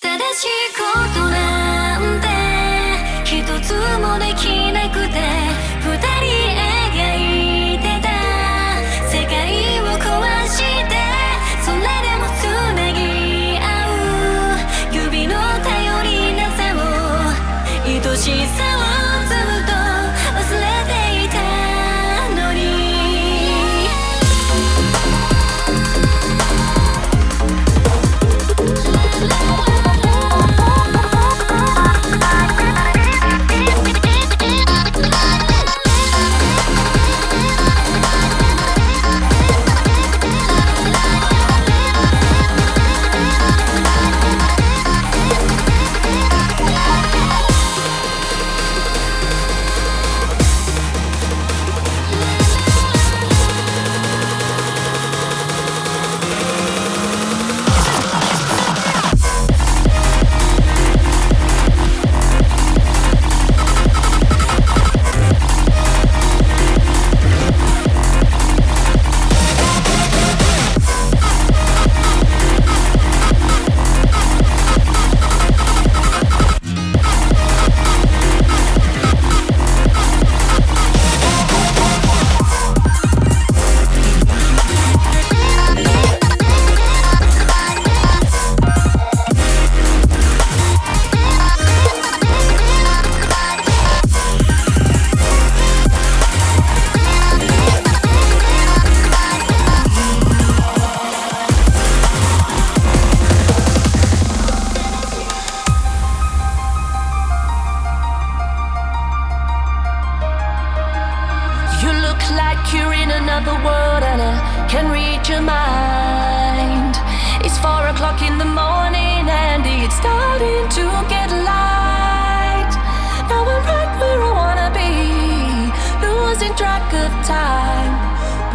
正しいことなんて一つもできなくて your mind. It's four o'clock in the morning and it's starting to get light. Now I'm right where I wanna be, losing track of time.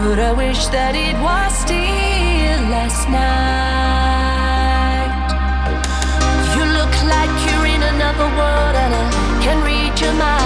But I wish that it was still last night. You look like you're in another world and I can read your mind.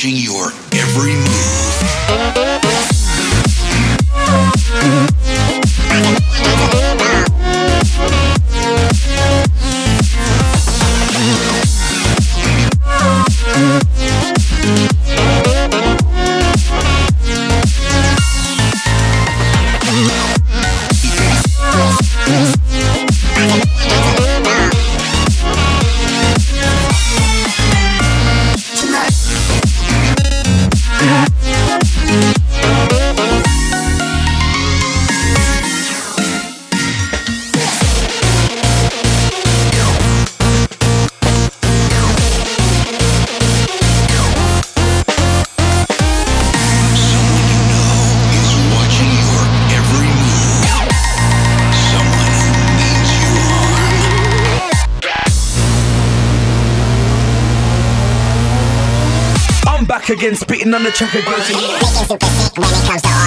watching your every move. again, spitting on the track again.